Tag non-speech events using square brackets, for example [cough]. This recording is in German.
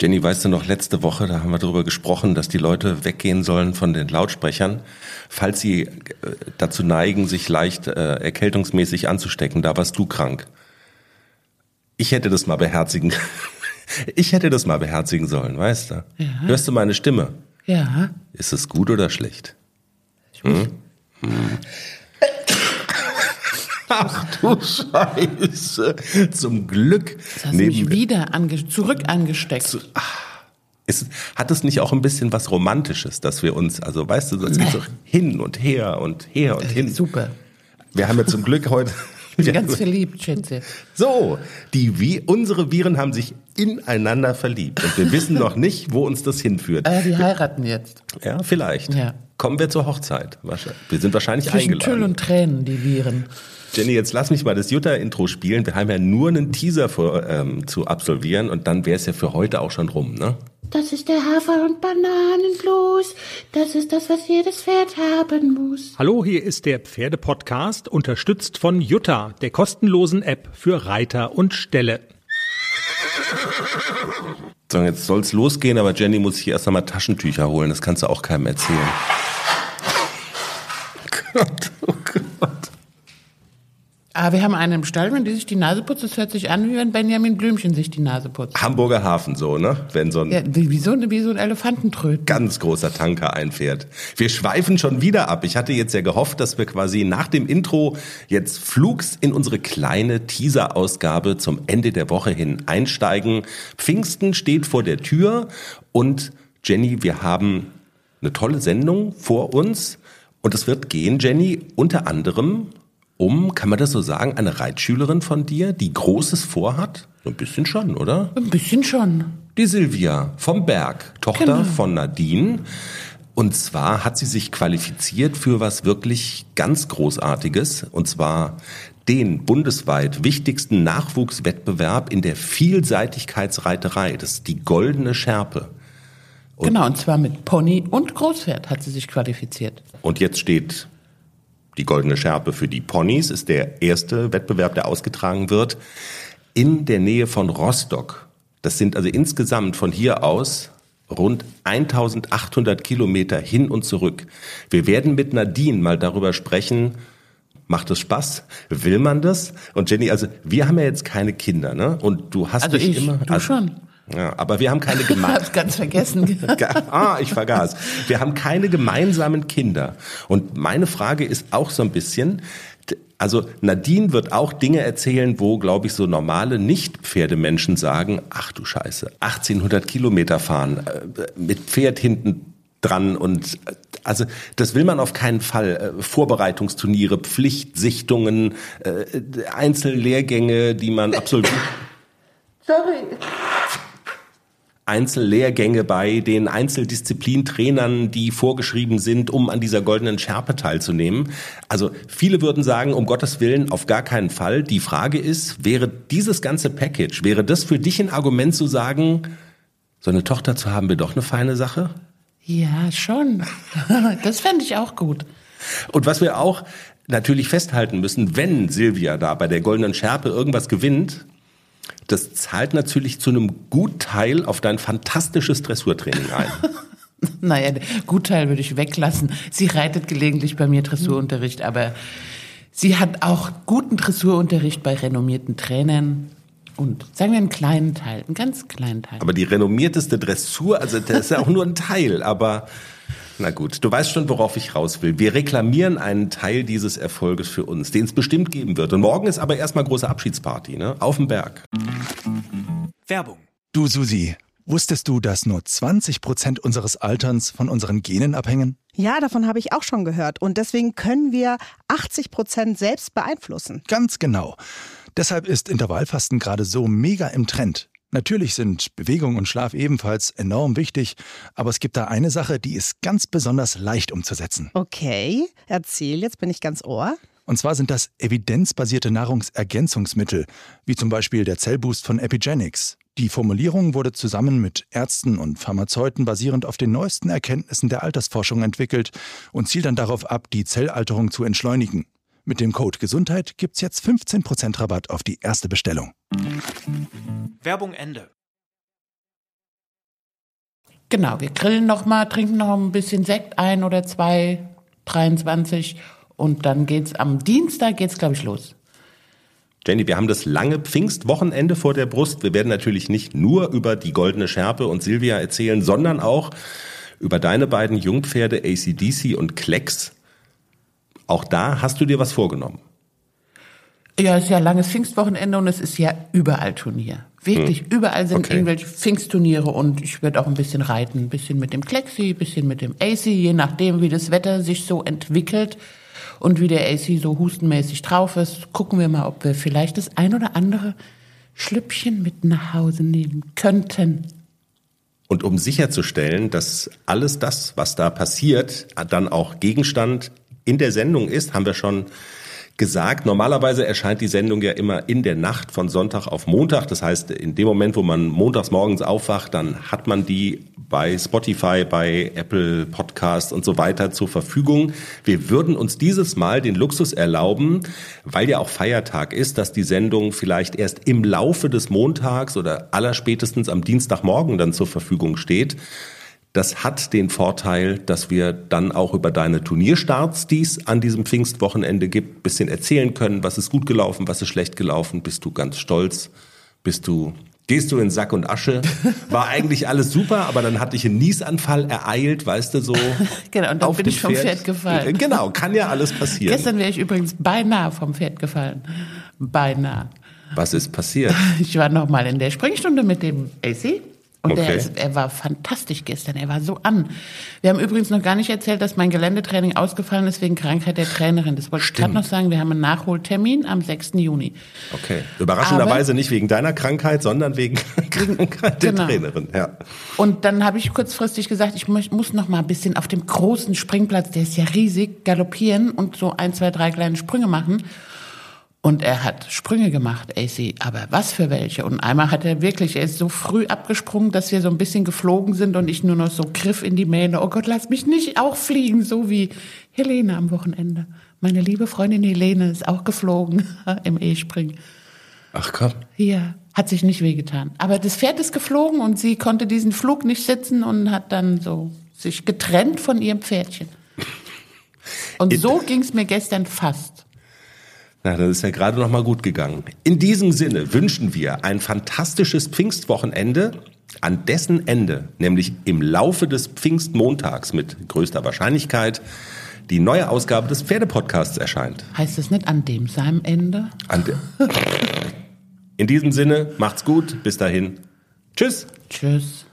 Jenny, weißt du noch, letzte Woche, da haben wir darüber gesprochen, dass die Leute weggehen sollen von den Lautsprechern, falls sie äh, dazu neigen, sich leicht äh, erkältungsmäßig anzustecken. Da warst du krank. Ich hätte das mal beherzigen. [laughs] Ich hätte das mal beherzigen sollen, weißt du? Ja. Hörst du meine Stimme? Ja. Ist es gut oder schlecht? Ich muss, Hm? Ach du Scheiße. Zum Glück. Jetzt hast du mich wieder ange zurück angesteckt. Ist, hat es nicht auch ein bisschen was Romantisches, dass wir uns, also weißt du, das geht so hin und her und her und hin. Super. Wir haben ja zum Glück heute. Ich bin ganz verliebt, Schätze. So, die Vi unsere Viren haben sich ineinander verliebt und wir wissen noch nicht, wo uns das hinführt. Äh, die heiraten jetzt. Ja, vielleicht. Ja. Kommen wir zur Hochzeit. Wir sind wahrscheinlich Zwischen eingeladen. Tüll und Tränen, die Viren. Jenny, jetzt lass mich mal das Jutta-Intro spielen. Wir haben ja nur einen Teaser vor, ähm, zu absolvieren und dann wäre es ja für heute auch schon rum, ne? Das ist der Hafer- und Bananenblues. Das ist das, was jedes Pferd haben muss. Hallo, hier ist der Pferdepodcast, unterstützt von Jutta, der kostenlosen App für Reiter und Ställe. So, jetzt soll's losgehen, aber Jenny muss sich erst einmal Taschentücher holen. Das kannst du auch keinem erzählen. [laughs] Gott, oh Gott. Aber wir haben einen im Stall, wenn die sich die Nase putzt, das hört sich an, wie wenn Benjamin Blümchen sich die Nase putzt. Hamburger Hafen so, ne? Wenn so ein Ja, wie, wie, so, wie so ein Elefantentröten. ganz großer Tanker einfährt. Wir schweifen schon wieder ab. Ich hatte jetzt ja gehofft, dass wir quasi nach dem Intro jetzt flugs in unsere kleine Teaser-Ausgabe zum Ende der Woche hin einsteigen. Pfingsten steht vor der Tür und Jenny, wir haben eine tolle Sendung vor uns und es wird gehen, Jenny, unter anderem um, kann man das so sagen, eine Reitschülerin von dir, die Großes vorhat? Ein bisschen schon, oder? Ein bisschen schon. Die Silvia vom Berg, Tochter Genau. von Nadine. Und zwar hat sie sich qualifiziert für was wirklich ganz Großartiges. Und zwar den bundesweit wichtigsten Nachwuchswettbewerb in der Vielseitigkeitsreiterei. Das ist die Goldene Schärpe. genau, und zwar mit Pony und Großpferd hat sie sich qualifiziert. Und jetzt steht die Goldene Schärpe für die Ponys, ist der erste Wettbewerb, der ausgetragen wird, in der Nähe von Rostock. Das sind also insgesamt von hier aus rund 1800 Kilometer hin und zurück. Wir werden mit Nadine mal darüber sprechen, macht es Spaß? Will man das? Und Jenny, also wir haben ja jetzt keine Kinder, ne? Und du hast Also dich ich, immer... du also, schon. Ja, aber wir haben keine Ich Gemeinschaft. [laughs] hab's ganz vergessen. [laughs] Ah, ich vergaß. Wir haben keine gemeinsamen Kinder. Und meine Frage ist auch so ein bisschen, also Nadine wird auch Dinge erzählen, wo, glaube ich, so normale Nicht-Pferdemenschen sagen, ach du Scheiße, 1800 Kilometer fahren, äh, mit Pferd hinten dran und äh, also das will man auf keinen Fall. Äh, Vorbereitungsturniere, Pflichtsichtungen, äh, Einzellehrgänge, die man absolviert. Sorry. Einzellehrgänge bei den Einzeldisziplin-Trainern, die vorgeschrieben sind, um an dieser goldenen Schärpe teilzunehmen. Also viele würden sagen, um Gottes Willen, auf gar keinen Fall. Die Frage ist, wäre dieses ganze Package, wäre das für dich ein Argument zu sagen, so eine Tochter zu haben, wäre doch eine feine Sache? Ja, schon. [laughs] Das fände ich auch gut. Und was wir auch natürlich festhalten müssen, wenn Silvia da bei der goldenen Schärpe irgendwas gewinnt, das zahlt natürlich zu einem Gutteil auf dein fantastisches Dressurtraining ein. [laughs] Naja, Gutteil würde ich weglassen. Sie reitet gelegentlich bei mir Dressurunterricht, aber sie hat auch guten Dressurunterricht bei renommierten Trainern. Und sagen wir einen kleinen Teil, einen ganz kleinen Teil. Aber die renommierteste Dressur, also das ist ja auch nur ein Teil, aber na gut, du weißt schon, worauf ich raus will. Wir reklamieren einen Teil dieses Erfolges für uns, den es bestimmt geben wird. Und morgen ist aber erstmal große Abschiedsparty, ne? Auf dem Berg. Werbung. Du Susi, wusstest du, dass nur 20 Prozent unseres Alterns von unseren Genen abhängen? Ja, davon habe ich auch schon gehört. Und deswegen können wir 80 Prozent selbst beeinflussen. Ganz genau. Deshalb ist Intervallfasten gerade so mega im Trend. Natürlich sind Bewegung und Schlaf ebenfalls enorm wichtig, aber es gibt da eine Sache, die ist ganz besonders leicht umzusetzen. Okay, erzähl, jetzt bin ich ganz ohr. Und zwar sind das evidenzbasierte Nahrungsergänzungsmittel, wie zum Beispiel der Zellboost von Epigenics. Die Formulierung wurde zusammen mit Ärzten und Pharmazeuten basierend auf den neuesten Erkenntnissen der Altersforschung entwickelt und zielt dann darauf ab, die Zellalterung zu entschleunigen. Mit dem Code Gesundheit gibt's jetzt 15% Rabatt auf die erste Bestellung. Werbung Ende. Genau, wir grillen noch mal, trinken noch ein bisschen Sekt, ein oder zwei, 23 und dann geht's am Dienstag geht's glaube ich los. Jenny, wir haben das lange Pfingstwochenende vor der Brust. Wir werden natürlich nicht nur über die Goldene Schärpe und Silvia erzählen, sondern auch über deine beiden Jungpferde ACDC und Klecks. Auch da hast du dir was vorgenommen. Ja, es ist ja langes Pfingstwochenende und es ist ja überall Turnier. Wirklich, überall sind Okay. irgendwelche Pfingstturniere und ich werde auch ein bisschen reiten. Ein bisschen mit dem Klexi, ein bisschen mit dem AC, je nachdem, wie das Wetter sich so entwickelt und wie der AC so hustenmäßig drauf ist. Gucken wir mal, ob wir vielleicht das ein oder andere Schlüppchen mit nach Hause nehmen könnten. Und um sicherzustellen, dass alles das, was da passiert, dann auch Gegenstand in der Sendung ist, haben wir schon gesagt. Normalerweise erscheint die Sendung ja immer in der Nacht von Sonntag auf Montag. Das heißt, in dem Moment, wo man montags morgens aufwacht, dann hat man die bei Spotify, bei Apple Podcast und so weiter zur Verfügung. Wir würden uns dieses Mal den Luxus erlauben, weil ja auch Feiertag ist, dass die Sendung vielleicht erst im Laufe des Montags oder allerspätestens am Dienstagmorgen dann zur Verfügung steht. Das hat den Vorteil, dass wir dann auch über deine Turnierstarts, die es an diesem Pfingstwochenende gibt, bisschen erzählen können, was ist gut gelaufen, was ist schlecht gelaufen, bist du ganz stolz, bist du, gehst du in Sack und Asche, [laughs] war eigentlich alles super, aber dann hat dich ein Niesanfall ereilt, weißt du, so. [laughs] Genau, und dann bin ich vom Pferd gefallen. Genau, kann ja alles passieren. Gestern wäre ich übrigens beinahe vom Pferd gefallen. Beinahe. Was ist passiert? [laughs] Ich war noch mal in der Springstunde mit dem AC. Und Okay. ist, er war fantastisch gestern. Er war so an. Wir haben übrigens noch gar nicht erzählt, dass mein Geländetraining ausgefallen ist wegen Krankheit der Trainerin. Das wollte ich gerade noch sagen. Wir haben einen Nachholtermin am 6. Juni. Okay. Überraschenderweise nicht wegen deiner Krankheit, sondern [laughs] wegen Krankheit der genau. Trainerin. Ja. Und dann habe ich kurzfristig gesagt, ich muss noch mal ein bisschen auf dem großen Springplatz, der ist ja riesig, galoppieren und so ein, zwei, drei kleine Sprünge machen. Und er hat Sprünge gemacht, AC, aber was für welche? Und einmal hat er wirklich, er ist so früh abgesprungen, dass wir so ein bisschen geflogen sind und ich nur noch so griff in die Mähne. Oh Gott, lass mich nicht auch fliegen, so wie Helene am Wochenende. Meine liebe Freundin Helene ist auch geflogen [laughs] im E-Springen. Ach komm. Hier hat sich nicht wehgetan. Aber das Pferd ist geflogen und sie konnte diesen Flug nicht sitzen und hat dann so sich getrennt von ihrem Pferdchen. Und so ging's mir gestern fast. Na, das ist ja gerade noch mal gut gegangen. In diesem Sinne wünschen wir ein fantastisches Pfingstwochenende, an dessen Ende, nämlich im Laufe des Pfingstmontags mit größter Wahrscheinlichkeit, die neue Ausgabe des Pferdepodcasts erscheint. Heißt das nicht an dem seinem Ende? An de [laughs] In diesem Sinne, macht's gut, bis dahin. Tschüss. Tschüss.